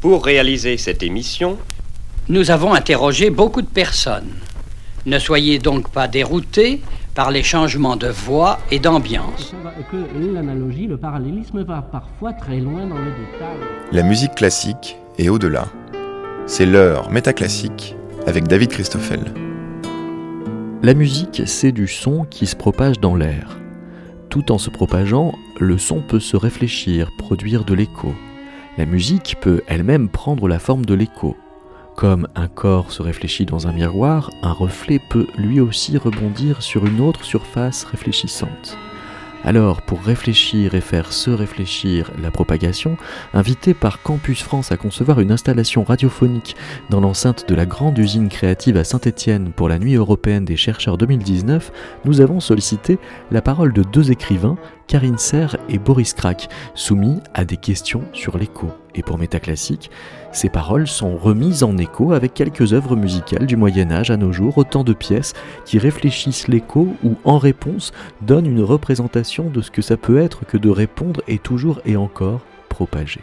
Pour réaliser cette émission, nous avons interrogé beaucoup de personnes. Ne soyez donc pas déroutés par les changements de voix et d'ambiance. Que l'analogie, le parallélisme va parfois très loin dans le détail. La musique classique et au-delà. C'est l'heure métaclassique avec David Christoffel. La musique, c'est du son qui se propage dans l'air. Tout en se propageant, le son peut se réfléchir, produire de l'écho. La musique peut elle-même prendre la forme de l'écho. Comme un corps se réfléchit dans un miroir, un reflet peut lui aussi rebondir sur une autre surface réfléchissante. Alors, pour réfléchir et faire se réfléchir la propagation, invité par Campus France à concevoir une installation radiophonique dans l'enceinte de la grande usine créative à Saint-Étienne pour la Nuit européenne des chercheurs 2019, nous avons sollicité la parole de deux écrivains, Karine Serre et Boris Krak, soumis à des questions sur l'écho. Et pour Métaclassique, ces paroles sont remises en écho avec quelques œuvres musicales du Moyen Âge à nos jours, autant de pièces qui réfléchissent l'écho ou en réponse donnent une représentation de ce que ça peut être que de répondre et toujours et encore propager.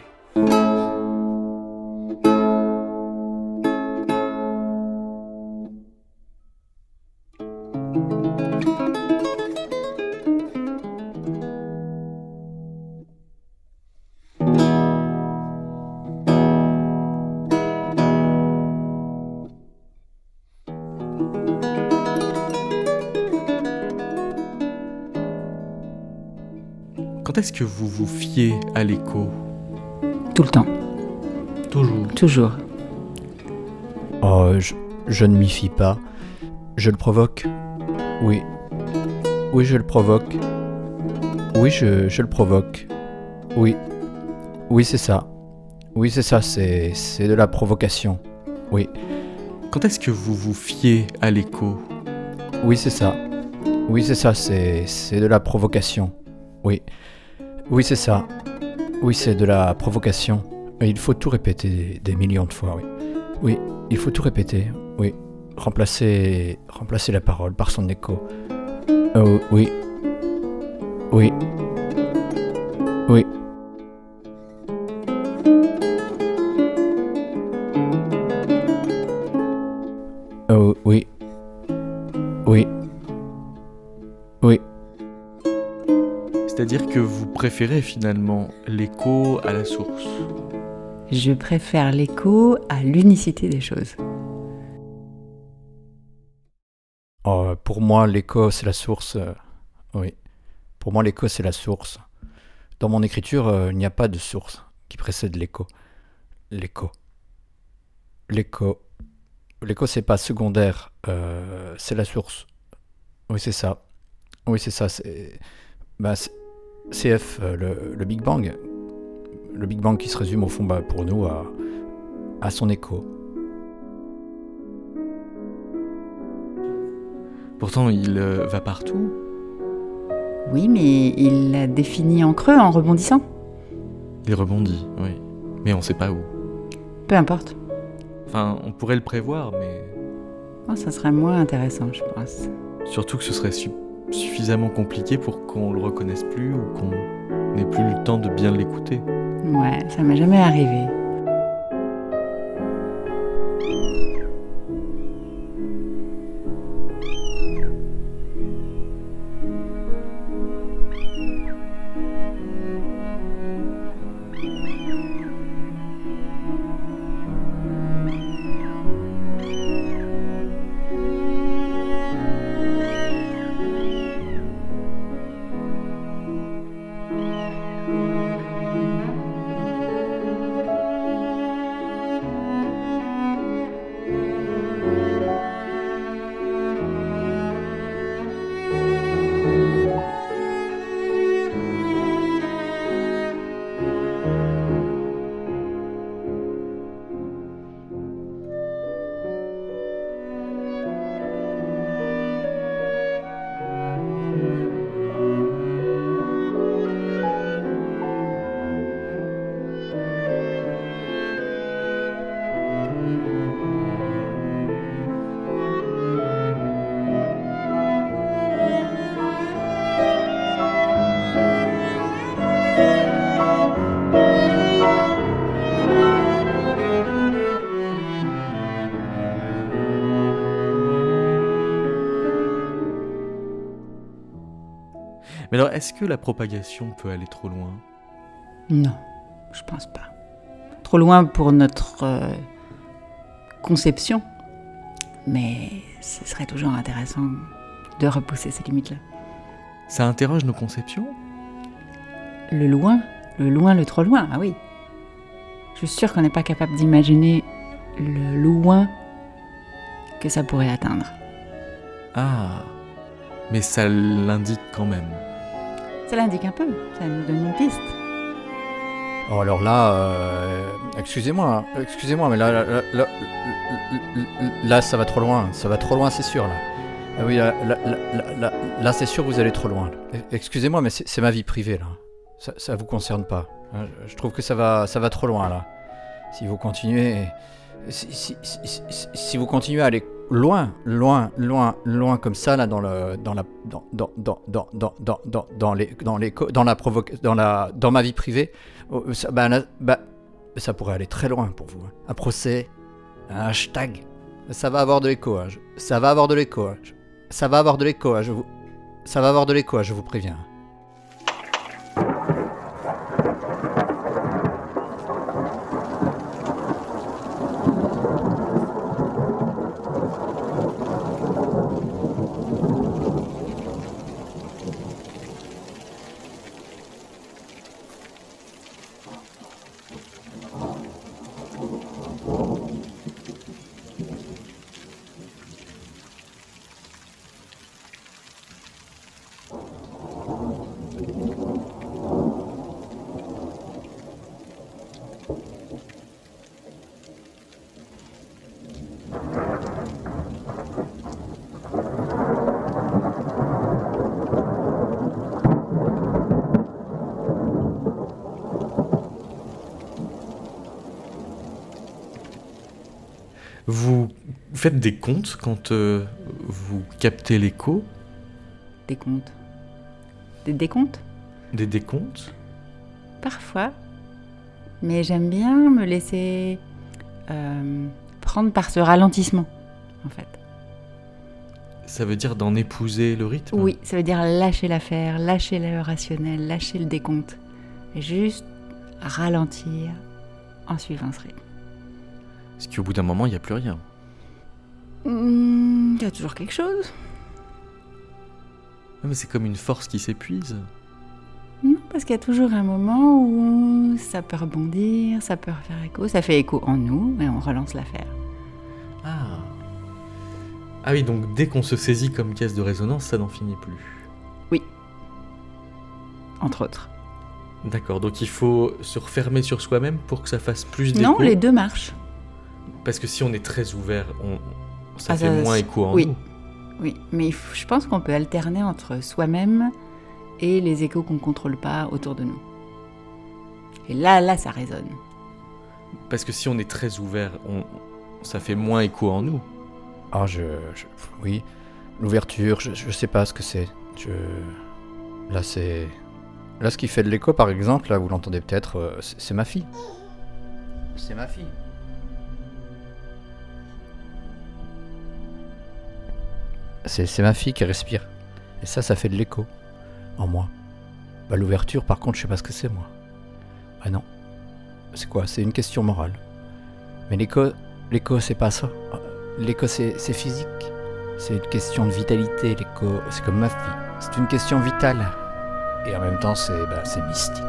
Que vous vous fiez à l'écho Tout le temps. Toujours Toujours. Oh, je, ne m'y fie pas. Je le provoque. Oui. Oui, je le provoque. Oui, je, je le provoque. Oui. Oui, c'est ça. Oui, c'est ça, c'est, c'est de la provocation. Oui. Quand est-ce que vous vous fiez à l'écho? Oui, c'est ça. Oui, c'est ça, c'est, c'est de la provocation. Oui. Oui, c'est ça. Oui, c'est de la provocation. Il faut tout répéter des millions de fois, oui. Oui, il faut tout répéter, oui. Remplacer, remplacer la parole par son écho. Oh, oui. Oui. Oui. Oh, oui. Oui. Oui. C'est-à-dire que vous préférez finalement l'écho à la source? Je préfère l'écho à l'unicité des choses. Oh, pour moi, l'écho, c'est la source. Euh, oui. Pour moi, l'écho, c'est la source. Dans mon écriture, euh, il n'y a pas de source qui précède l'écho. L'écho. L'écho. L'écho, c'est pas secondaire, euh, c'est la source. Oui, c'est ça. Oui, c'est ça. C'est. Bah, CF, euh, le, Big Bang, le Big Bang qui se résume au fond bah, pour nous à, à son écho. Pourtant, il euh, va partout. Oui, mais il l'a défini en creux, en rebondissant. Il rebondit, oui. Mais on sait pas où. Peu importe. Enfin, on pourrait le prévoir, mais. Oh, ça serait moins intéressant, je pense. Surtout que ce serait super suffisamment compliqué pour qu'on le reconnaisse plus ou qu'on n'ait plus le temps de bien l'écouter. Ouais, ça m'est jamais arrivé. Alors, est-ce que la propagation peut aller trop loin? Non, je pense pas. Trop loin pour notre euh, conception, mais ce serait toujours intéressant de repousser ces limites-là. Ça interroge nos conceptions? Le loin, le loin, le trop loin, ah oui. Je suis sûre qu'on n'est pas capable d'imaginer le loin que ça pourrait atteindre. Ah, mais ça l'indique quand même. Ça l'indique un peu, ça nous donne une piste. Oh, alors là, euh, excusez-moi, excusez-moi, mais là là, là, là, ça va trop loin, ça va trop loin, c'est sûr, là. Ah oui, là, là, c'est sûr, vous allez trop loin. Excusez-moi, mais c'est ma vie privée, là. Ça, ça vous concerne pas. hein. Je trouve que ça va, ça va trop loin, là. Si vous continuez, si vous continuez à aller loin, loin, loin, loin comme ça là dans le dans la dans dans dans dans dans dans, dans les dans les dans la provoque dans la dans ma vie privée, oh, ça, bah, bah, ça pourrait aller très loin pour vous. Hein. Un procès, un hashtag, ça va avoir de l'écho. Hein. Ça va avoir de l'écho. Hein. Ça va avoir de l'écho. Hein, je vous ça va avoir de l'écho. Hein, je vous préviens. Hein. Comptes quand euh, vous captez l'écho, Des comptes. Des décomptes? Des décomptes? Parfois. Mais j'aime bien me laisser euh, prendre par ce ralentissement, en fait. Ça veut dire d'en épouser le rythme? Oui, ça veut dire lâcher l'affaire, lâcher le rationnel, lâcher le décompte. Et juste ralentir en suivant ce rythme. Parce qu'au bout d'un moment, il n'y a plus rien. Hmm, Il y a toujours quelque chose. Ah, Mais c'est comme une force qui s'épuise. Non, parce qu'il y a toujours un moment où ça peut rebondir, ça peut refaire écho, ça fait écho en nous et on relance l'affaire. Ah. Ah oui, donc dès qu'on se saisit comme caisse de résonance, ça n'en finit plus. Entre autres. D'accord, donc il faut se refermer sur soi-même pour que ça fasse plus d'écho. Non, les deux marchent. Parce que si on est très ouvert, on... ça Ah, fait ça- moins écho en oui. nous. Oui, mais faut- je pense qu'on peut alterner entre soi-même et les échos qu'on ne contrôle pas autour de nous. Et là, là, ça résonne. Parce que si on est très ouvert, on... ça fait moins écho en nous. Ah, je, je- oui, l'ouverture, je, je sais pas ce que c'est. Je, là, c'est, là, ce qui fait de l'écho, par exemple, là, vous l'entendez peut-être, euh, c'est ma fille. C'est ma fille. C'est ma fille qui respire. Et ça, ça fait de l'écho en moi. Bah, l'ouverture, par contre, je sais pas ce que c'est, moi. Ah non. C'est quoi? C'est une question morale. Mais l'écho, l'écho, c'est pas ça. L'écho, c'est physique. C'est une question de vitalité, l'écho. C'est comme ma fille. C'est une question vitale. Et en même temps, c'est bah, c'est mystique.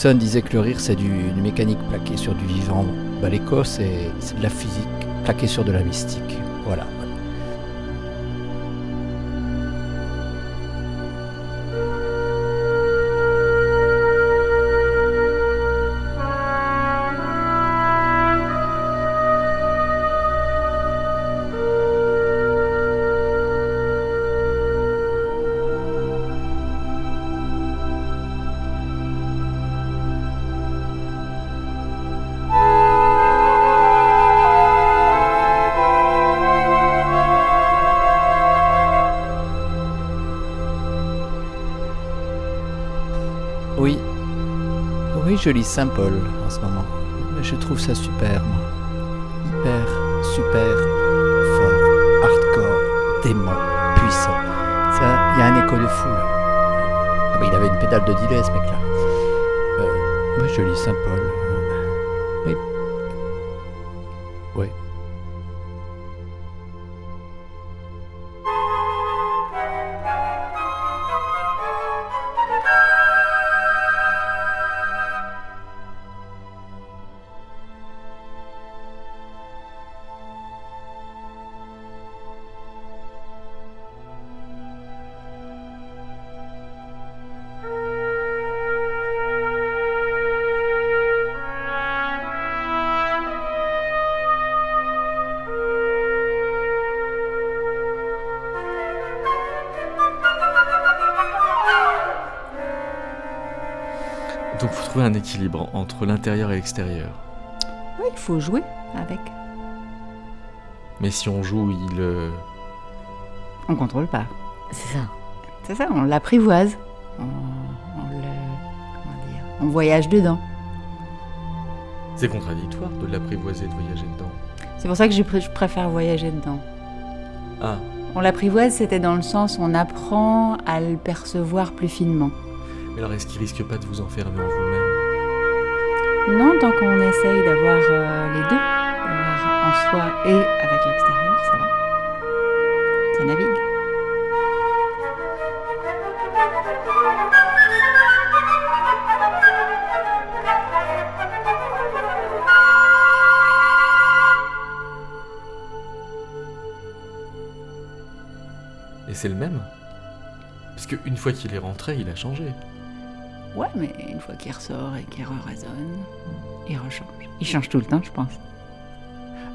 Bergson disait que le rire c'est du, mécanique plaquée sur du vivant. Bah, l'écho c'est c'est de la physique plaquée sur de la mystique. Voilà. Je lis Saint-Paul en ce moment. Je trouve ça super. Hyper, super, fort, hardcore, dément, puissant. Ça, il y a un écho de fou, là. Ah il avait une pédale de delay, ce mec-là. Euh, je lis Saint-Paul. Oui. Équilibre entre l'intérieur et l'extérieur. Oui, il faut jouer avec. Mais si on joue, il... euh, On contrôle pas. C'est ça. C'est ça, on l'apprivoise. On, on le. Comment dire On voyage dedans. C'est contradictoire de l'apprivoiser, de voyager dedans. C'est pour ça que je, pr- je préfère voyager dedans. Ah, On l'apprivoise, c'était dans le sens où on apprend à le percevoir plus finement. mais alors est-ce qu'il risque pas de vous enfermer en vous-même Non, tant qu'on essaye d'avoir euh, les deux, d'avoir en soi et avec l'extérieur, ça va. Ça navigue. Et c'est le même? Parce qu'une fois qu'il est rentré, il a changé. Ouais, mais une fois qu'il ressort et qu'il résonne, il rechange. Il change tout le temps, je pense.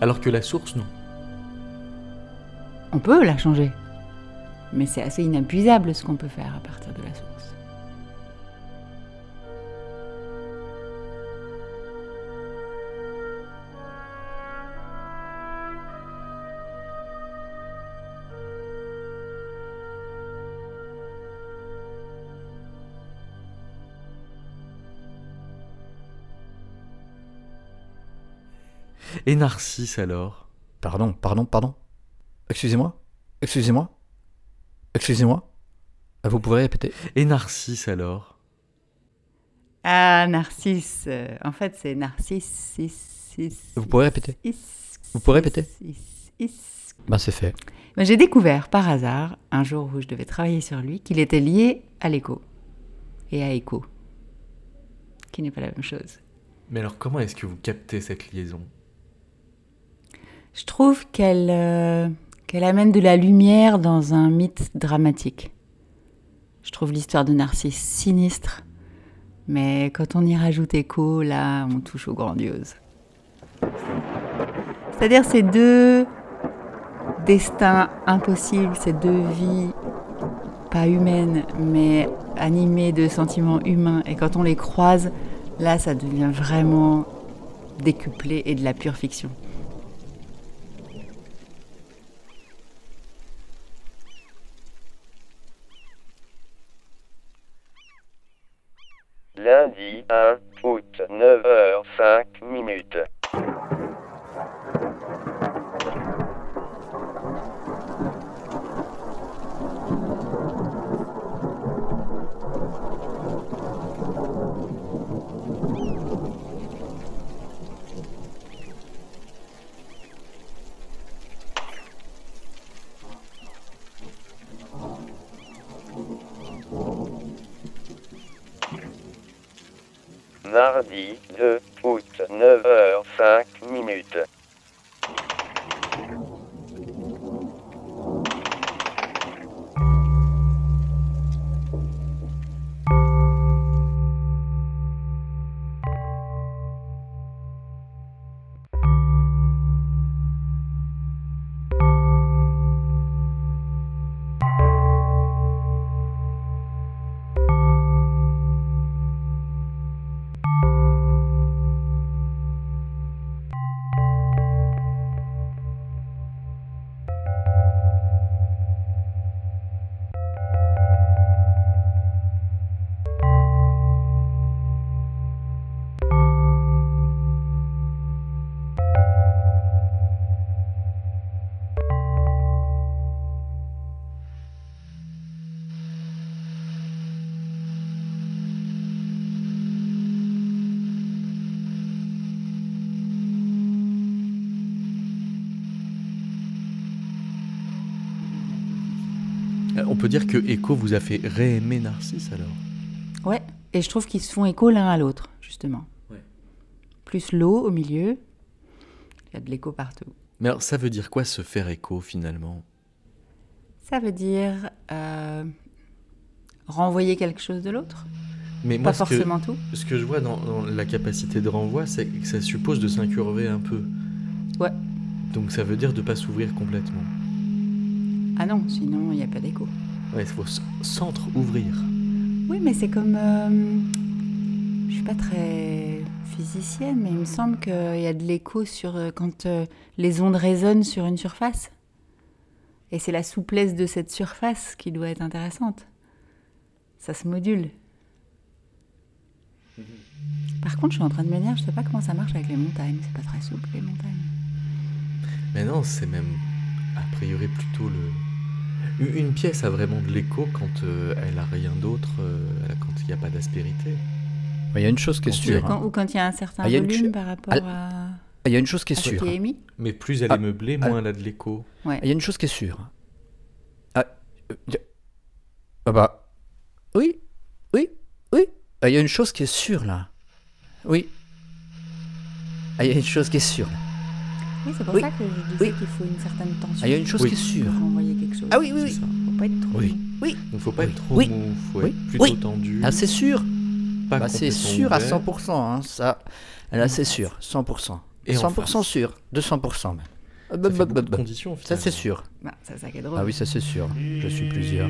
Alors que la source, non. On peut la changer. Mais c'est assez inépuisable ce qu'on peut faire à partir de la source. Et Narcisse alors? Pardon, pardon, pardon. Excusez-moi Excusez-moi Excusez-moi Ah, Vous pourrez répéter? Et Narcisse alors? Ah, Narcisse. euh, en fait, c'est Narcisse. cis, cis, Vous pourrez répéter? Cis, Vous pourrez répéter? Ben c'est fait. J'ai découvert par hasard, un jour où je devais travailler sur lui, qu'il était lié à l'écho et à écho, qui n'est pas la même chose. Mais alors comment est-ce que vous captez cette liaison? Je trouve qu'elle euh, qu'elle amène de la lumière dans un mythe dramatique. Je trouve l'histoire de Narcisse sinistre, mais quand on y rajoute écho, là, on touche au grandiose. C'est-à-dire ces deux destins impossibles, ces deux vies pas humaines, mais animées de sentiments humains, et quand on les croise, là, ça devient vraiment décuplé et de la pure fiction. Lundi 1 août 9h05 minutes. Mardi 2 dire que Echo vous a fait réaimer Narcisse alors Ouais, et je trouve qu'ils se font écho l'un à l'autre, justement. Ouais. Plus l'eau au milieu, il y a de l'écho partout. Mais alors ça veut dire quoi se faire écho finalement? Ça veut dire euh, renvoyer quelque chose de l'autre Mais Pas ce que- forcément tout. Ce que je vois dans, dans la capacité de renvoi, c'est que ça suppose de s'incurver un peu. Ouais. Donc ça veut dire de pas s'ouvrir complètement. Ah non, sinon il n'y a pas d'écho. Ouais, il faut s'entre-ouvrir. Oui, mais c'est comme. euh, je suis pas très physicienne, mais il me semble qu'il y a de l'écho sur euh, quand euh, les ondes résonnent sur une surface. Et c'est la souplesse de cette surface qui doit être intéressante. Ça se module. Par contre, je suis en train de me dire, je sais pas comment ça marche avec les montagnes. C'est pas très souple les montagnes. Mais non, c'est même a priori plutôt le. Une- pièce a vraiment de l'écho quand euh, elle a rien d'autre, euh, quand il n'y a pas d'aspérité. Il y a une chose qui est sûre. Quand- hein. ou quand il y a un certain Ah, y a volume par rapport Ah, à, Il y a une chose qui est sûre. qui est émis. Mais plus elle Ah, est meublée, ah. moins elle a de l'écho. Ouais. Il y a une chose qui est sûre. Ah, euh, ah bah. Oui, oui, oui. Ah, Il y a une chose qui est sûre là. Oui. Ah, Il y a une chose qui est sûre. là. Oui, c'est pour Oui. ça que je disais Oui. qu'il faut une certaine tension. Ah, il y a une chose Oui. qui est sûre. renvoyer quelque chose. Ah oui, oui, oui. ça. Faut pas être trop. Oui, oui. Donc faut pas Oui. être trop Oui. mou, faut Oui. être plutôt Oui. tendu. Ah, c'est sûr. pas Bah, c'est sûr à ouvert. 100%. Hein, ça. Là, c'est sûr. 100%. Et en 100% face. sûr. 200% même. Ça bah, fait bah, beaucoup de conditions, Ça, c'est sûr. Ça qui est drôle. Ah oui, ça, c'est sûr. Je suis plusieurs.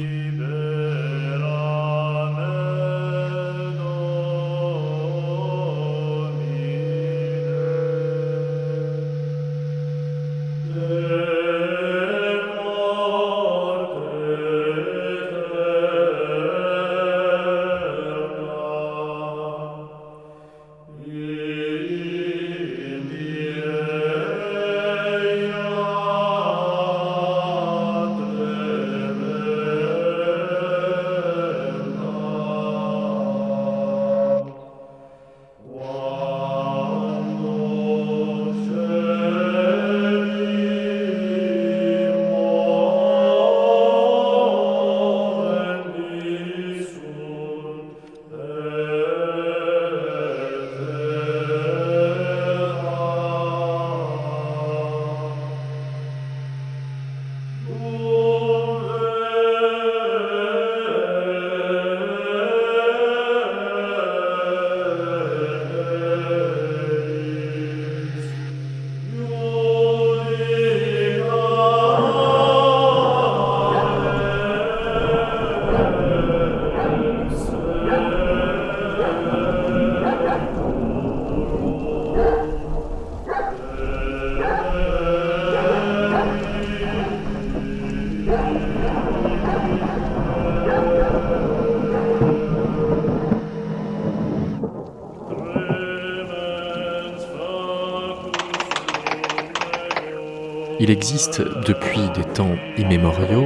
Il existe depuis des temps immémoriaux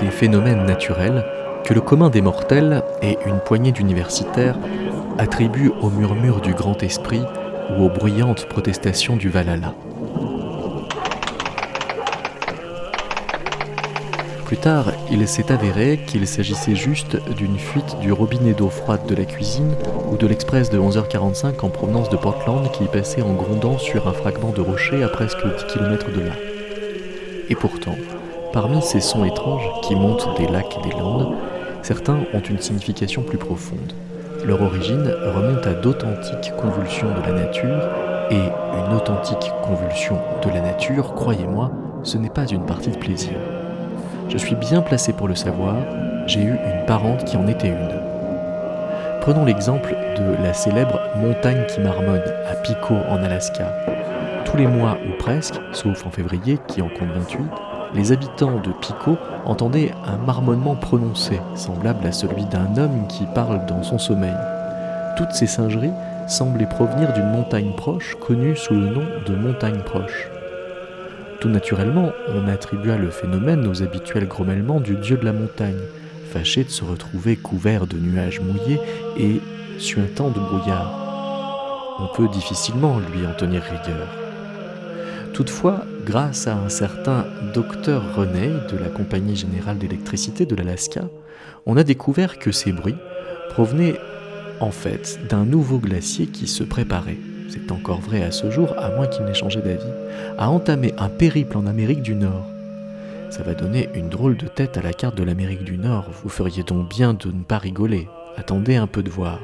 des phénomènes naturels que le commun des mortels et une poignée d'universitaires attribuent au murmure du grand esprit ou aux bruyantes protestations du Valhalla. Plus tard, il s'est avéré qu'il s'agissait juste d'une fuite du robinet d'eau froide de la cuisine ou de l'express de 11h45 en provenance de Portland qui passait en grondant sur un fragment de rocher à presque 10 km de là. Et pourtant, parmi ces sons étranges qui montent des lacs et des landes, certains ont une signification plus profonde. Leur origine remonte à d'authentiques convulsions de la nature, et une authentique convulsion de la nature, croyez-moi, ce n'est pas une partie de plaisir. Je suis bien placé pour le savoir, j'ai eu une parente qui en était une. Prenons l'exemple de la célèbre montagne qui marmonne à Pico en Alaska. Tous les mois ou presque, sauf en février qui en compte 28, les habitants de Pico entendaient un marmonnement prononcé, semblable à celui d'un homme qui parle dans son sommeil. Toutes ces singeries semblaient provenir d'une montagne proche connue sous le nom de montagne proche. Tout naturellement, on attribua le phénomène aux habituels grommellements du dieu de la montagne, fâché de se retrouver couvert de nuages mouillés et suintant de brouillard. On peut difficilement lui en tenir rigueur. Toutefois, grâce à un certain docteur René de la Compagnie générale d'électricité de l'Alaska, on a découvert que ces bruits provenaient en fait d'un nouveau glacier qui se préparait c'est encore vrai à ce jour, à moins qu'il n'ait changé d'avis, a entamé un périple en Amérique du Nord. Ça va donner une drôle de tête à la carte de l'Amérique du Nord, vous feriez donc bien de ne pas rigoler. Attendez un peu de voir.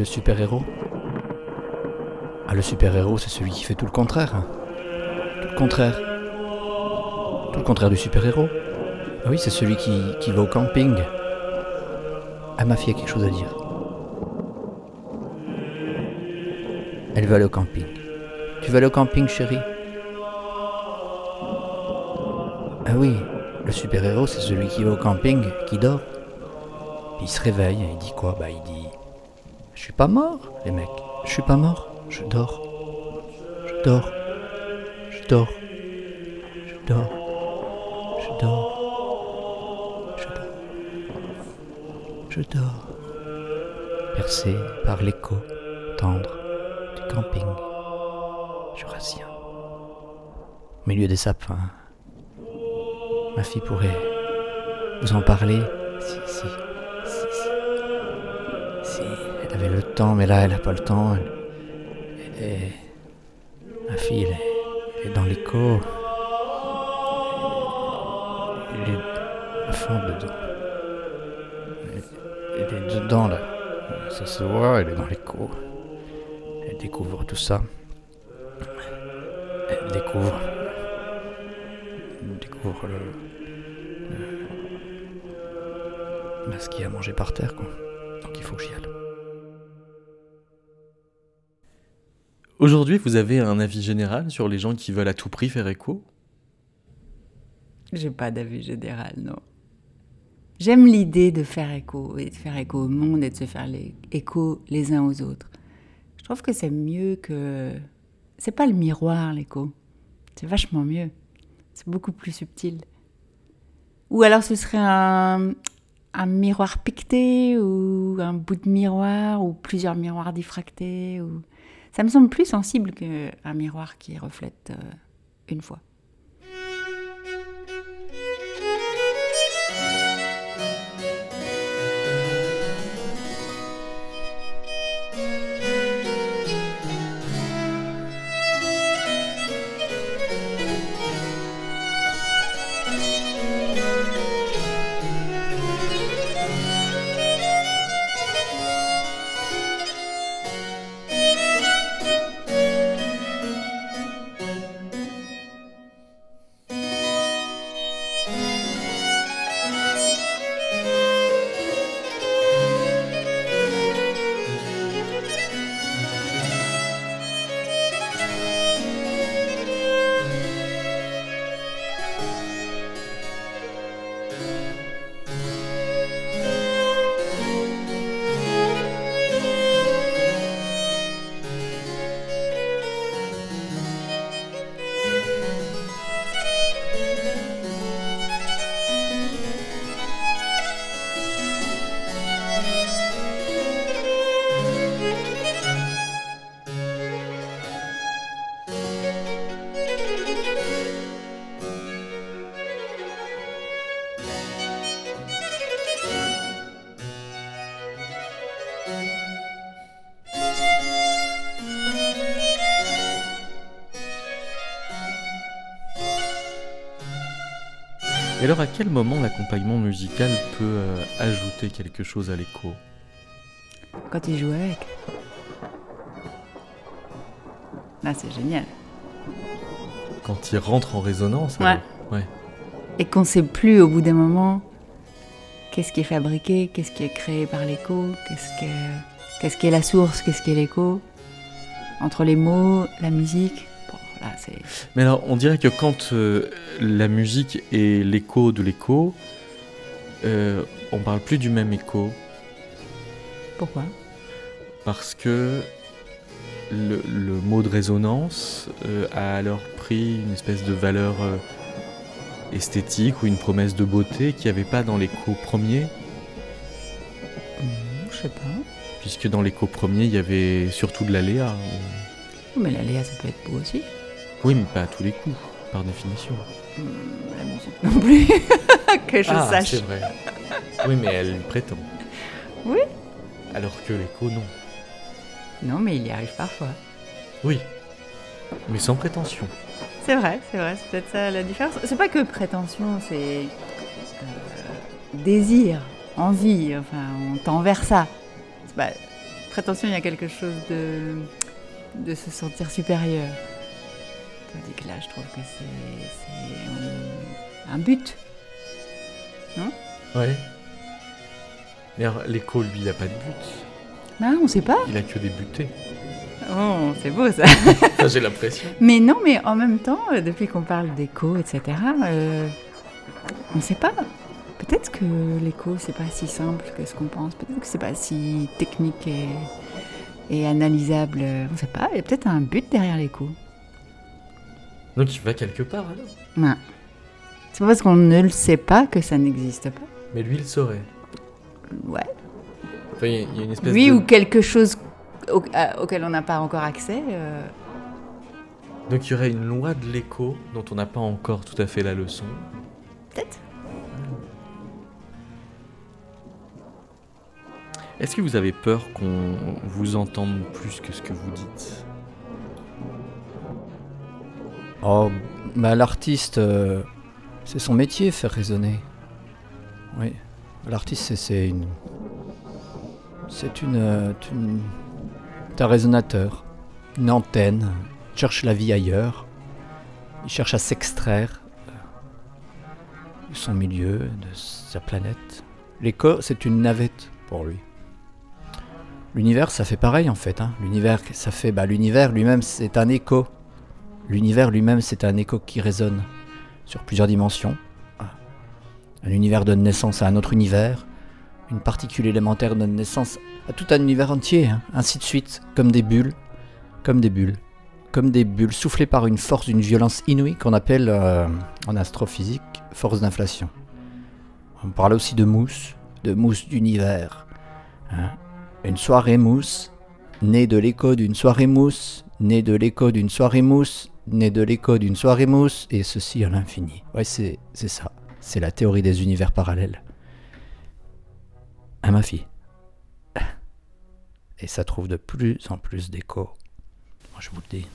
Le super-héros Ah, le super-héros, c'est celui qui fait tout le contraire. hein. Tout le contraire. Tout le contraire du super-héros. Ah oui, c'est celui qui, qui va au camping. Ah, ma fille a quelque chose à dire. Elle va au camping. Tu vas au camping, chérie? Ah oui, le super-héros, c'est celui qui va au camping, qui dort. Puis il se réveille il dit quoi? Bah, il dit je suis pas mort, les mecs. Je suis pas mort. Je dors. Je dors. Je dors. Je dors. Je dors. Je dors. Je dors. Percé par l'écho tendre du camping jurassien. Au milieu des sapins. Ma fille pourrait vous en parler mais là elle n'a pas le temps. Elle- Ma fille, elle est, dans l'écho. Elle est à fond dedans. Elle, est dedans là. Ça se voit, elle est dans l'écho. Elle découvre tout ça. Elle découvre. Elle découvre le. le- ce qu'il a à manger par terre, Aujourd'hui, vous avez un avis général sur les gens qui veulent à tout prix faire écho? J'ai pas d'avis général, non. J'aime l'idée de faire écho, et de faire écho au monde et de se faire les- écho les uns aux autres. Je trouve que c'est mieux que. C'est pas le miroir, l'écho. C'est vachement mieux. C'est beaucoup plus subtil. Ou alors ce serait un, un miroir piqueté, ou un bout de miroir, ou plusieurs miroirs diffractés. Ou... Ça me semble plus sensible qu'un miroir qui reflète euh, une fois. Alors, à quel moment l'accompagnement musical peut euh, ajouter quelque chose à l'écho? Quand il joue avec. Là, c'est génial. Quand il rentre en résonance Ouais. Et qu'on sait plus au bout d'un moment qu'est-ce qui est fabriqué, qu'est-ce qui est créé par l'écho, qu'est-ce que qu'est-ce qui est la source, qu'est-ce qui est l'écho. Entre les mots, la musique. Mais alors, on dirait que quand euh, la musique est l'écho de l'écho, euh, on parle plus du même écho Pourquoi? Parce que le, le mot de résonance euh, a alors pris une espèce de valeur euh, esthétique ou une promesse de beauté qu'il n'y avait pas dans l'écho premier, Je sais pas. puisque dans l'écho premier, il y avait surtout de l'aléa. Mais la Léa, ça peut être beau aussi. Oui, mais pas à tous les coups, par définition. Hum, La musique non plus. que je ah, sache. c'est vrai. Oui, mais elle prétend. Oui. Alors que l'écho, non. Non, mais il y arrive parfois. Oui. Mais sans prétention. C'est vrai, c'est vrai, c'est peut-être ça la différence. C'est pas que prétention, c'est euh, désir, envie, enfin, on tend vers ça. Pas- prétention, il y a quelque chose de, de se sentir supérieur. Tandis que là, je trouve que c'est un but. Ouais. Mais alors, l'écho, lui, il n'a pas de but. Ah, on sait pas. Il a que des butées. Oh, c'est beau ça. Enfin, j'ai l'impression. Mais non, mais en même temps, euh, depuis qu'on parle d'écho, etc., euh, on ne sait pas. Peut-être que l'écho, c'est pas si simple que ce qu'on pense. Peut-être que c'est pas si technique et, et analysable. On ne sait pas. Il y a peut-être un but derrière l'écho. Donc, il va quelque part, alors. Ouais. C'est pas parce qu'on ne le sait pas que ça n'existe pas. Mais lui, il saurait. Ouais. Enfin, il y a- il y a une espèce Oui, de... ou quelque chose au- à- auquel on n'a pas encore accès. euh, Donc, il y aurait une loi de l'écho dont on n'a pas encore tout à fait la leçon. Peut-être. Est-ce que vous avez peur qu'on vous entende plus que ce que vous dites? Oh, bah l'artiste, euh, c'est son métier, faire résonner. Oui, l'artiste, c'est- une. C'est une. euh, un résonateur, une antenne. Il cherche la vie ailleurs. Il cherche à s'extraire euh, de son milieu, de sa planète. L'écho, c'est une navette pour lui. L'univers, ça fait pareil en fait. hein. L'univers, ça fait. Bah, l'univers lui-même, c'est un écho. L'univers lui-même, c'est un écho qui résonne sur plusieurs dimensions. Un univers donne naissance à un autre univers. Une particule élémentaire donne naissance à tout un univers entier. hein. Ainsi de suite, comme des bulles, comme des bulles, comme des bulles soufflées par une force d'une violence inouïe qu'on appelle euh, en astrophysique force d'inflation. On parle aussi de mousse, de mousse d'univers. hein. Une soirée mousse, née de l'écho d'une soirée mousse, née de l'écho d'une soirée mousse, née de l'écho d'une soirée mousse, et ceci à l'infini. Ouais, c'est c'est ça. C'est la théorie des univers parallèles. À ma fille. Et ça trouve de plus en plus d'écho. Moi, je vous le dis.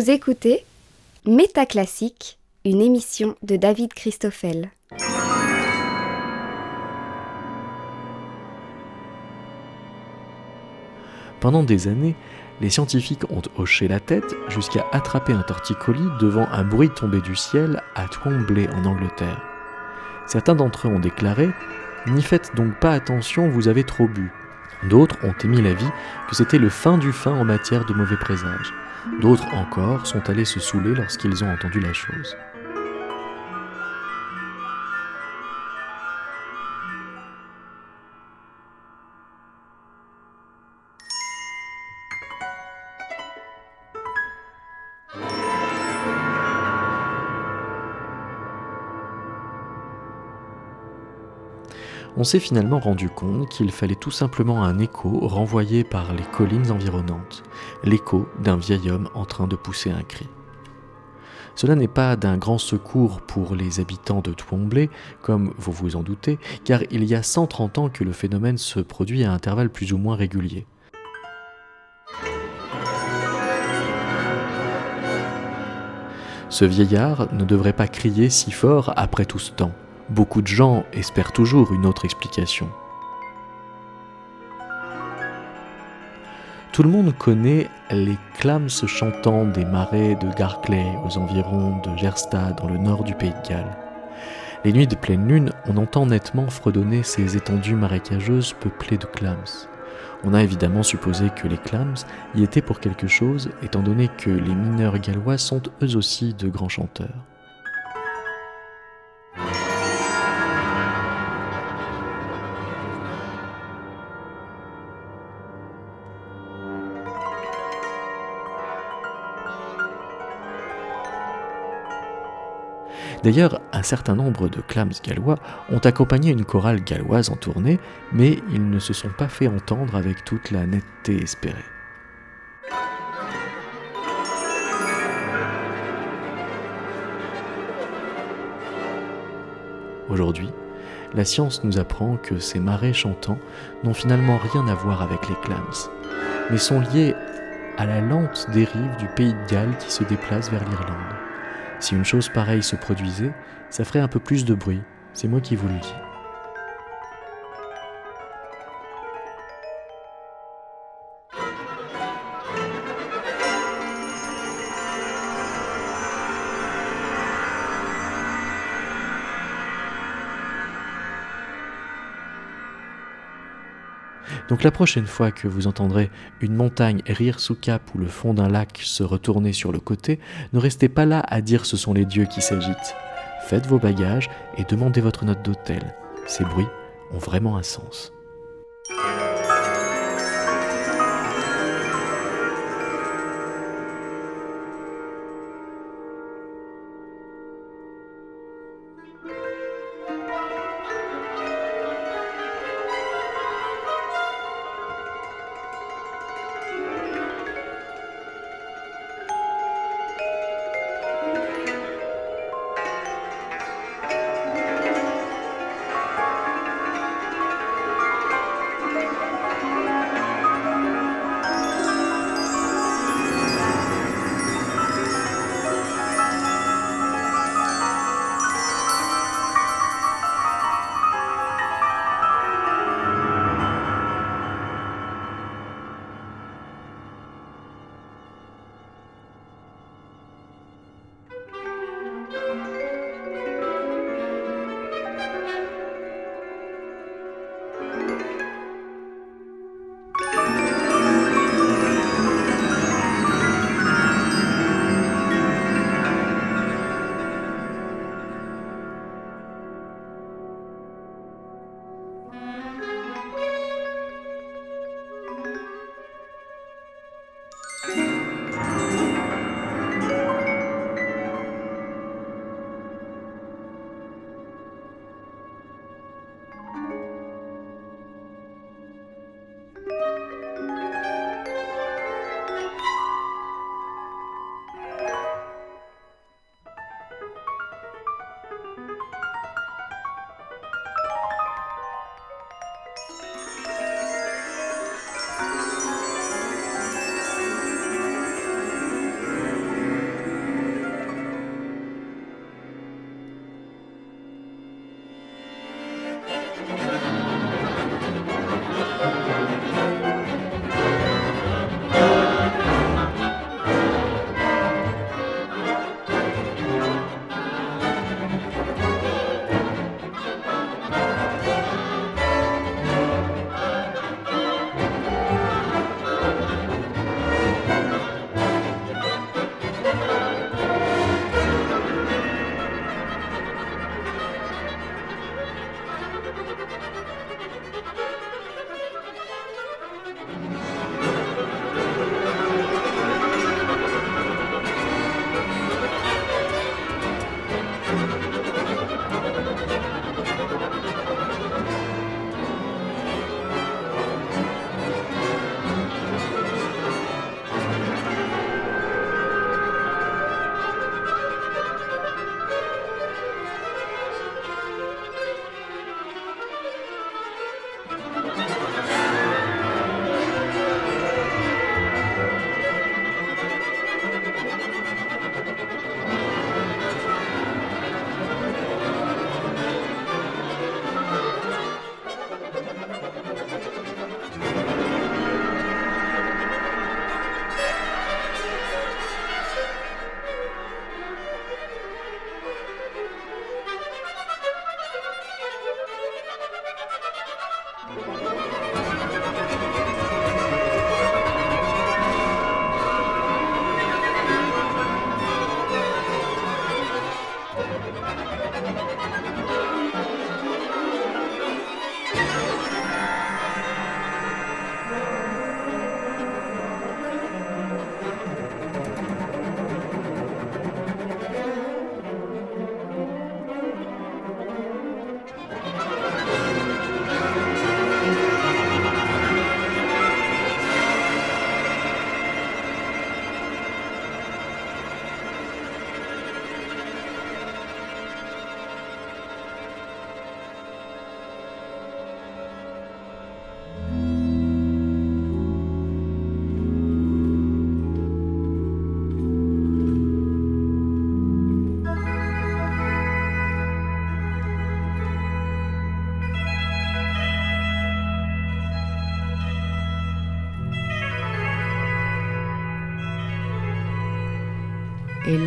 Vous écoutez Métaclassique, une émission de David Christoffel. Pendant des années, les scientifiques ont hoché la tête jusqu'à attraper un torticolis devant un bruit tombé du ciel à Twombly en Angleterre. Certains d'entre eux ont déclaré N'y faites donc pas attention, vous avez trop bu. D'autres ont émis l'avis que c'était le fin du fin en matière de mauvais présages. D'autres encore sont allés se saouler lorsqu'ils ont entendu la chose. On s'est finalement rendu compte qu'il fallait tout simplement un écho renvoyé par les collines environnantes, l'écho d'un vieil homme en train de pousser un cri. Cela n'est pas d'un grand secours pour les habitants de Twombly, comme vous vous en doutez, car il y a 130 ans que le phénomène se produit à intervalles plus ou moins réguliers. Ce vieillard ne devrait pas crier si fort après tout ce temps. Beaucoup de gens espèrent toujours une autre explication. Tout le monde connaît les clams chantants des marais de Garclay aux environs de Gerstad dans le nord du pays de Galles. Les nuits de pleine lune, on entend nettement fredonner ces étendues marécageuses peuplées de clams. On a évidemment supposé que les clams y étaient pour quelque chose, étant donné que les mineurs gallois sont eux aussi de grands chanteurs. D'ailleurs, un certain nombre de clams gallois ont accompagné une chorale galloise en tournée, mais ils ne se sont pas fait entendre avec toute la netteté espérée. Aujourd'hui, la science nous apprend que ces marais chantants n'ont finalement rien à voir avec les clams, mais sont liés à la lente dérive du pays de Galles qui se déplace vers l'Irlande. Si une chose pareille se produisait, ça ferait un peu plus de bruit. C'est moi qui vous le dis. Donc la prochaine fois que vous entendrez une montagne rire sous cap ou le fond d'un lac se retourner sur le côté, ne restez pas là à dire ce sont les dieux qui s'agitent. Faites vos bagages et demandez votre note d'hôtel. Ces bruits ont vraiment un sens.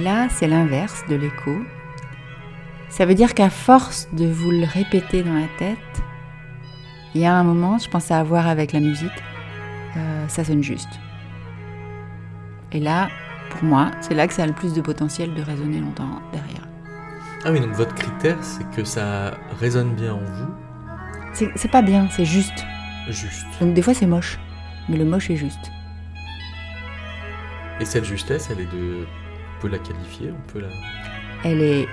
Là, c'est l'inverse de l'écho. Ça veut dire qu'à force de vous le répéter dans la tête, il y a un moment, je pense à avoir avec la musique, euh, ça sonne juste. Et là, pour moi, c'est là que ça a le plus de potentiel de résonner longtemps derrière. Ah oui, donc votre critère, c'est que ça résonne bien en vous. C'est c'est pas bien, c'est juste. Juste. Donc des fois c'est moche, mais le moche est juste. Et cette justesse, elle est de. On peut la qualifier, on peut la. Elle est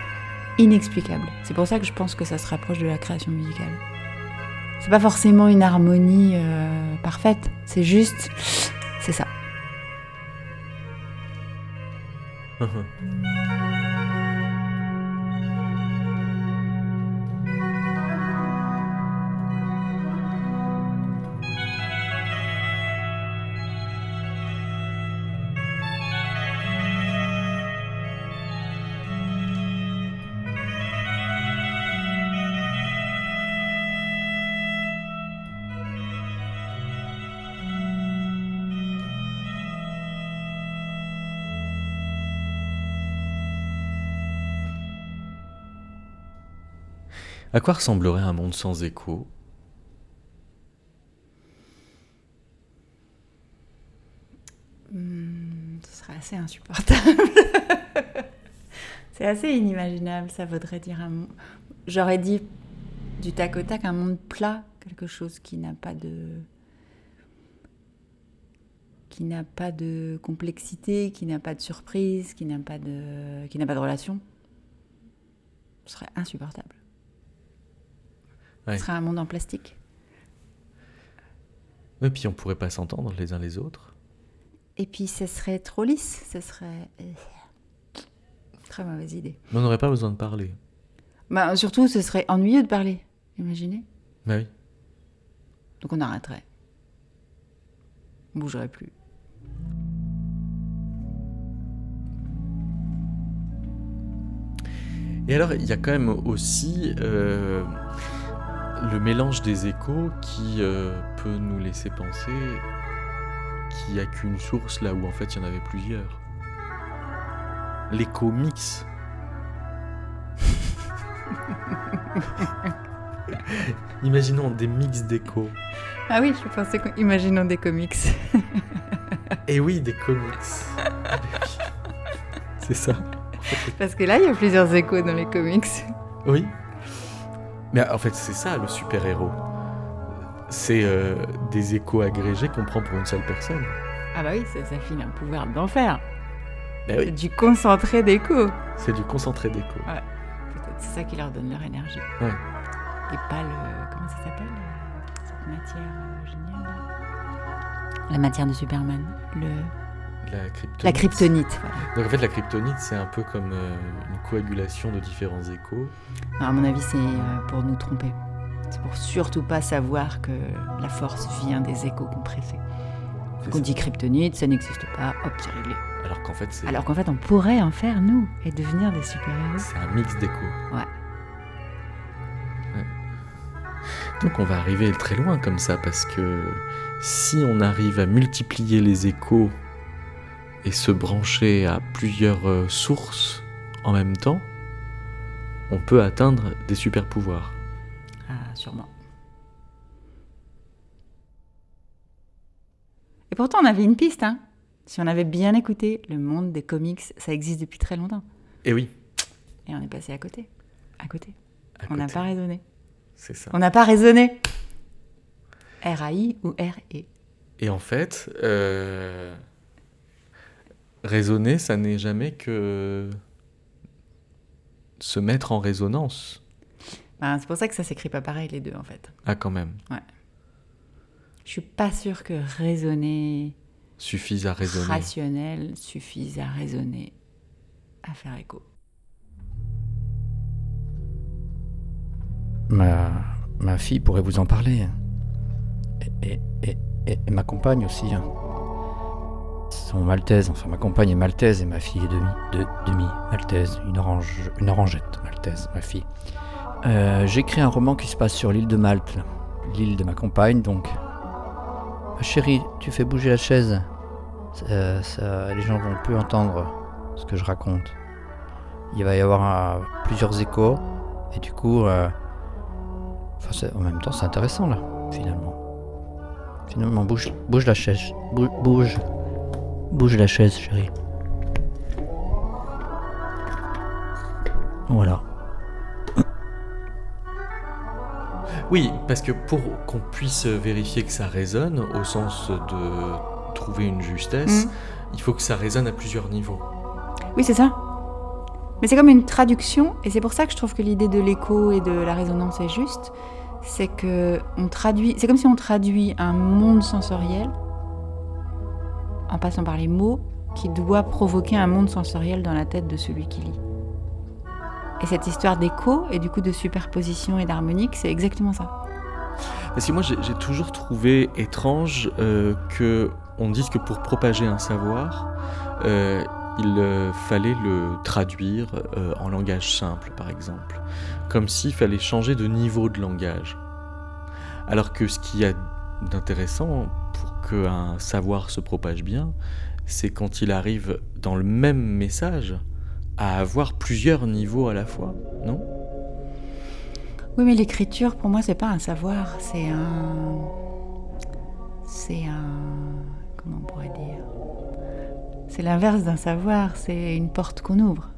inexplicable. C'est pour ça que je pense que ça se rapproche de la création musicale. C'est pas forcément une harmonie euh, parfaite, c'est juste. C'est ça. À quoi ressemblerait un monde sans écho? Hmm, ce serait assez insupportable. c'est assez inimaginable, ça voudrait dire un. J'aurais dit du tac au tac un monde plat, quelque chose qui n'a pas de. qui n'a pas de complexité, qui n'a pas de surprise, qui n'a pas de. qui n'a pas de relation. Ce serait insupportable. Ouais. Ce serait un monde en plastique. Et puis on pourrait pas s'entendre les uns les autres. Et puis ce serait trop lisse, ce serait. euh, Très mauvaise idée. Mais on n'aurait pas besoin de parler. Bah, surtout, ce serait ennuyeux de parler. Imaginez. Bah oui. Donc on arrêterait. On bougerait plus. Et alors, il y a quand même aussi euh, le mélange des échos qui euh, peut nous laisser penser qu'il n'y a qu'une source là où en fait il y en avait plusieurs. L'écho mix. Imaginons des mix d'échos. Ah oui, je pensais qu'on... Imaginons des comics. Et oui, des comics. C'est ça. Parce que là, il y a plusieurs échos dans les comics. Oui. Mais en fait, c'est ça le super-héros. C'est euh, des échos agrégés qu'on prend pour une seule personne. Ah bah oui, ça, ça file un pouvoir d'enfer. Ben C'est oui, du concentré d'échos. c'est du concentré d'échos. Peut-être c'est ça qui leur donne leur énergie. Ouais. Et pas le... Comment ça s'appelle euh, Cette matière euh, géniale. La matière de Superman. Le... La kryptonite. La kryptonite, voilà. Donc en fait, la kryptonite, c'est un peu comme euh, une coagulation de différents échos. Non, à mon avis, c'est euh, pour nous tromper. C'est pour surtout pas savoir que la force vient des échos compressés. Donc on dit kryptonite, ça n'existe pas, hop, c'est réglé. Alors qu'en fait, Alors qu'en fait, on pourrait en faire, nous, et devenir des super-héros. c'est un mix d'échos. Ouais. Ouais. Donc on va arriver très loin comme ça, parce que si on arrive à multiplier les échos et se brancher à plusieurs euh, sources en même temps, on peut atteindre des super pouvoirs. Ah, sûrement. Et pourtant, on avait une piste, hein. Si on avait bien écouté, le monde des comics, ça existe depuis très longtemps. Et oui, Et on est passé à côté. À côté. à On n'a pas raisonné. C'est ça. On n'a pas raisonné. R-A-I ou R-E Et en fait, euh, raisonner, ça n'est jamais que se mettre en résonance. Ben, C'est pour ça que ça s'écrit pas pareil, les deux, en fait. Ah, quand même. Je suis pas sûre que raisonner Suffise à raisonner. rationnel suffise à raisonner, à faire écho. Ma, ma fille pourrait vous en parler. Et, et- et- et- et ma compagne aussi. Sont maltaises, enfin ma compagne est maltaise et ma fille est demi, de, demi maltaise, une, orange, une orangette maltaise, ma fille. Euh, J'écris un roman qui se passe sur l'île de Malte, l'île de ma compagne donc. Chérie, tu fais bouger la chaise. Ça- ça- les gens vont plus entendre ce que je raconte. Il va y avoir plusieurs échos et du coup, euh, Enfin, en même temps, c'est intéressant là, finalement. Finalement, bouge, bouge la chaise. Bouge. Bouge la chaise, chérie. Voilà. Oui, parce que pour qu'on puisse vérifier que ça résonne, au sens de trouver une justesse, Mm. il faut que ça résonne à plusieurs niveaux. Oui, c'est ça. Mais c'est comme une traduction, et c'est pour ça que je trouve que l'idée de l'écho et de la résonance est juste. C'est que on traduit, c'est comme si on traduit un monde sensoriel en passant par les mots qui doit provoquer un monde sensoriel dans la tête de celui qui lit. Et cette histoire d'écho et du coup de superposition et d'harmonique, c'est exactement ça. Parce que moi, j'ai toujours trouvé étrange euh, que on dise que pour propager un savoir, euh, il euh, fallait le traduire euh, en langage simple, par exemple, comme s'il fallait changer de niveau de langage. Alors que ce qu'il y a d'intéressant qu'un savoir se propage bien, c'est quand il arrive dans le même message à avoir plusieurs niveaux à la fois, non? Oui, mais l'écriture, pour moi, c'est pas un savoir, c'est un. C'est un. Comment on pourrait dire? C'est l'inverse d'un savoir, c'est une porte qu'on ouvre.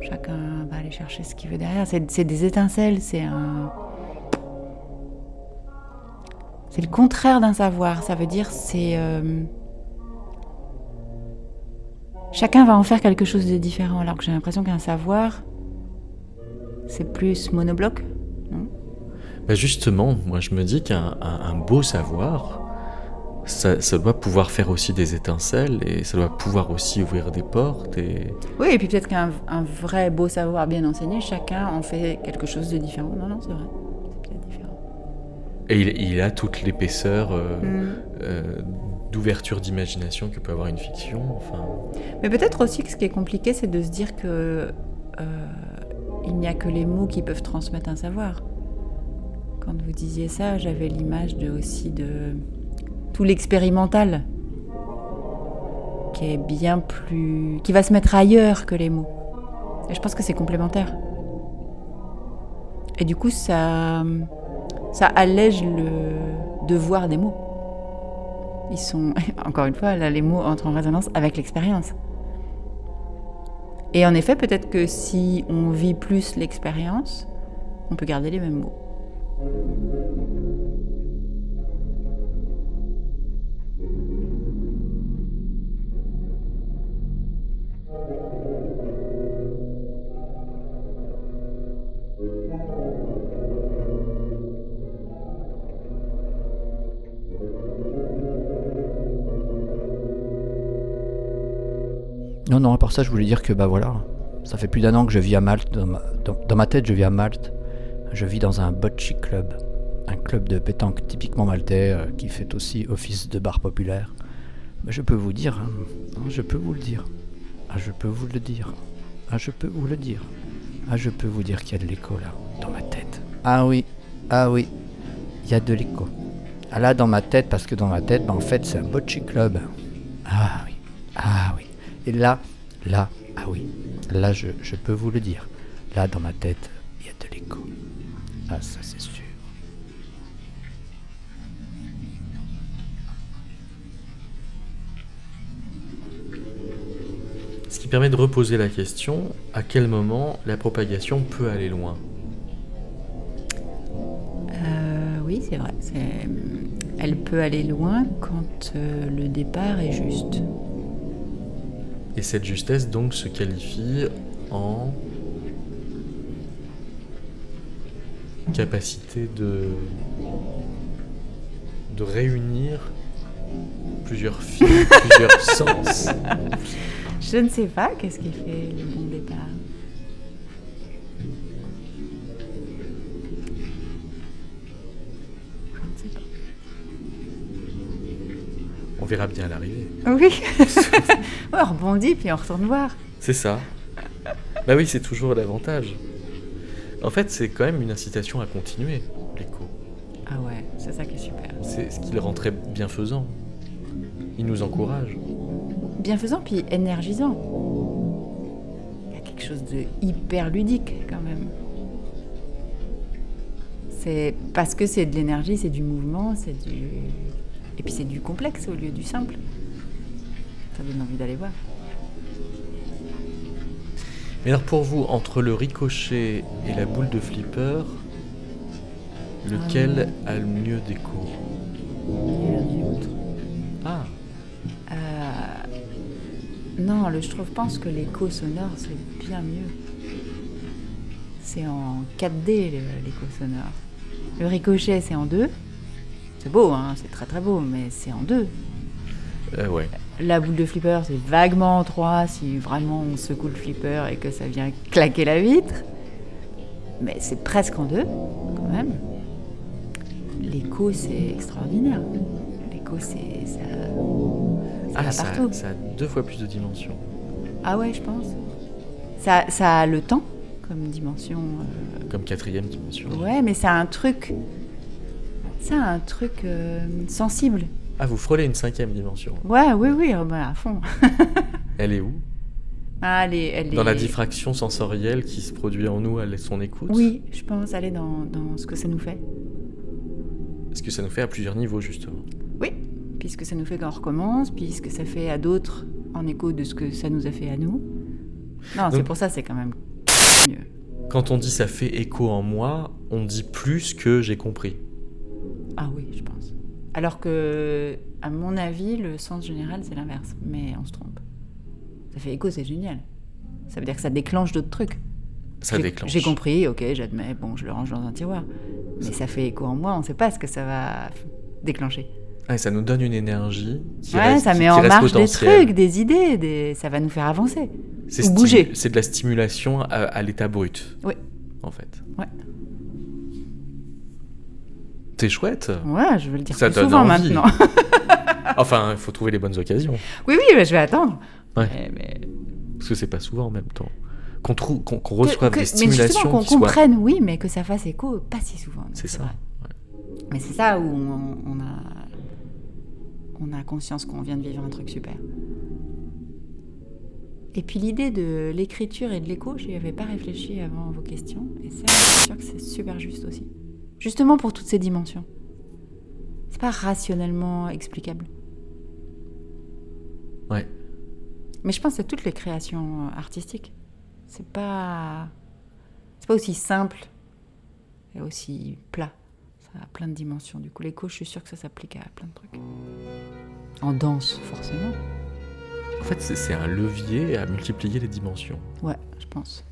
Chacun va aller chercher ce qu'il veut derrière. C'est des étincelles, c'est un. C'est le contraire d'un savoir. Ça veut dire c'est. euh, Chacun va en faire quelque chose de différent, alors que j'ai l'impression qu'un savoir, c'est plus monobloc. Bah justement, moi je me dis qu'un un- un beau savoir, ça, ça doit pouvoir faire aussi des étincelles et ça doit pouvoir aussi ouvrir des portes et... Oui, et puis peut-être qu'un un vrai beau savoir bien enseigné, chacun en fait quelque chose de différent. Non, non, c'est vrai. Et il, il a toute l'épaisseur euh, Mm. euh, d'ouverture d'imagination que peut avoir une fiction. Enfin, Mais peut-être aussi que ce qui est compliqué, c'est de se dire que euh, il n'y a que les mots qui peuvent transmettre un savoir. Quand vous disiez ça, j'avais l'image de aussi de tout l'expérimental qui est bien plus qui va se mettre ailleurs que les mots. Et je pense que c'est complémentaire. Et du coup, ça ça allège le devoir des mots. Ils sont, encore une fois, là, les mots entrent en résonance avec l'expérience. Et en effet, peut-être que si on vit plus l'expérience, on peut garder les mêmes mots. Non, non, à part ça, je voulais dire que bah voilà, ça fait plus d'un an que je vis à Malte. Dans ma, dans- ma tête, je vis à Malte. Je vis dans un bocce club, un club de pétanque typiquement maltais euh, qui fait aussi office de bar populaire. Je peux vous dire, hein, hein, je peux vous le dire. Ah, je peux vous le dire. Ah, je peux vous le dire. Ah, je peux vous dire qu'il y a de l'écho là, dans ma tête. Ah oui, ah oui, il y a de l'écho. Ah là, dans ma tête, parce que dans ma tête, bah, en fait, c'est un bocce club. Ah ah. Et là, là, ah oui, là je, je peux vous le dire, là dans ma tête, il y a de l'écho. Ah ça c'est sûr. Ce qui permet de reposer la question, à quel moment la propagation peut aller loin euh, Oui, c'est vrai. Elle peut aller loin quand euh, le départ est juste. Et cette justesse donc se qualifie en capacité de, de réunir plusieurs fils, plusieurs sens. Je ne sais pas qu'est-ce qui fait le bon départ? Verra bien à l'arrivée. Oui. On rebondit puis on retourne voir. C'est ça. Bah oui, c'est toujours l'avantage. En fait, c'est quand même une incitation à continuer, l'écho. Ah ouais, c'est ça qui est super. C'est ce qui le rend très bienfaisant. Il nous encourage. Bienfaisant puis énergisant. Il y a quelque chose de hyper ludique quand même. C'est parce que c'est de l'énergie, c'est du mouvement, c'est du et puis c'est du complexe au lieu du simple. Ça donne envie d'aller voir. Mais alors pour vous, entre le ricochet et la boule de flipper, lequel a le mieux d'écho? Ah, Euh, Non, le, je trouve, pense que l'écho sonore, c'est bien mieux. C'est en 4D, le- l'écho sonore. Le ricochet, c'est en 2. C'est beau, hein, c'est très très beau, mais c'est en 2. euh, ouais. La boule de flipper, c'est vaguement en 3 si vraiment on secoue le flipper et que ça vient claquer la vitre. Mais c'est presque en 2, quand même. L'écho, c'est extraordinaire. L'écho, c'est. Ça, ça Ah, ça, partout. ça a deux fois plus de dimensions. Ah ouais, je pense. Ça, ça a le temps comme dimension. euh, Comme quatrième dimension. Ouais, mais ça a un truc. Ça un truc euh, sensible. Ah, vous frôlez une cinquième dimension. Ouais, oui, oui, euh, bah, à fond. Elle est où? Ah, elle est, elle Dans la diffraction sensorielle qui se produit en nous à son écoute? Oui, je pense, elle est dans, dans ce que ça nous fait. Est-ce que ça nous fait à plusieurs niveaux, justement Oui, puisque ça nous fait quand on recommence, puisque ça fait à d'autres en écho de ce que ça nous a fait à nous. Non, c'est pour ça, c'est quand même mieux. Quand on dit ça fait écho en moi, on dit plus que j'ai compris. Ah oui, je pense. Alors que, à mon avis, le sens général, c'est l'inverse. Mais on se trompe. Ça fait écho, c'est génial. Ça veut dire que ça déclenche d'autres trucs. Ça déclenche. J'ai compris, ok, j'admets, bon, je le range dans un tiroir. Mais ça fait écho en moi, on ne sait pas ce que ça va déclencher. Ah, et ça nous donne une énergie qui ouais, reste, ça met qui en marche des trucs, des idées, des... ça va nous faire avancer. C'est bouger. C'est de la stimulation à, à l'état brut. Oui. En fait. Ouais. C'est chouette. Ouais, je veux le dire Ça plus souvent envie. maintenant. Enfin, il faut trouver les bonnes occasions. oui, oui, mais je vais attendre. Ouais. Mais- mais- Parce que c'est pas souvent en même temps. Qu'on trouve, qu'on qu'on que- reçoive que- des mais justement, stimulations qu'on comprenne, oui, mais que ça fasse écho, pas si souvent. C'est ça. Mais c'est ça où on, on a, on a conscience qu'on vient de vivre un truc super. Et puis l'idée de l'écriture et de l'écho, j'y avais pas réfléchi avant vos questions. Et ça, je suis sûre que c'est super juste aussi. Justement pour toutes ces dimensions. C'est pas rationnellement explicable. Ouais. Mais je pense c'est toutes les créations euh, artistiques. C'est pas. C'est pas aussi simple et aussi plat. Ça a plein de dimensions. Du coup, l'écho, je suis sûre que ça s'applique à plein de trucs. En danse, forcément. En fait, c'est- c'est un levier à multiplier les dimensions. Ouais, je pense.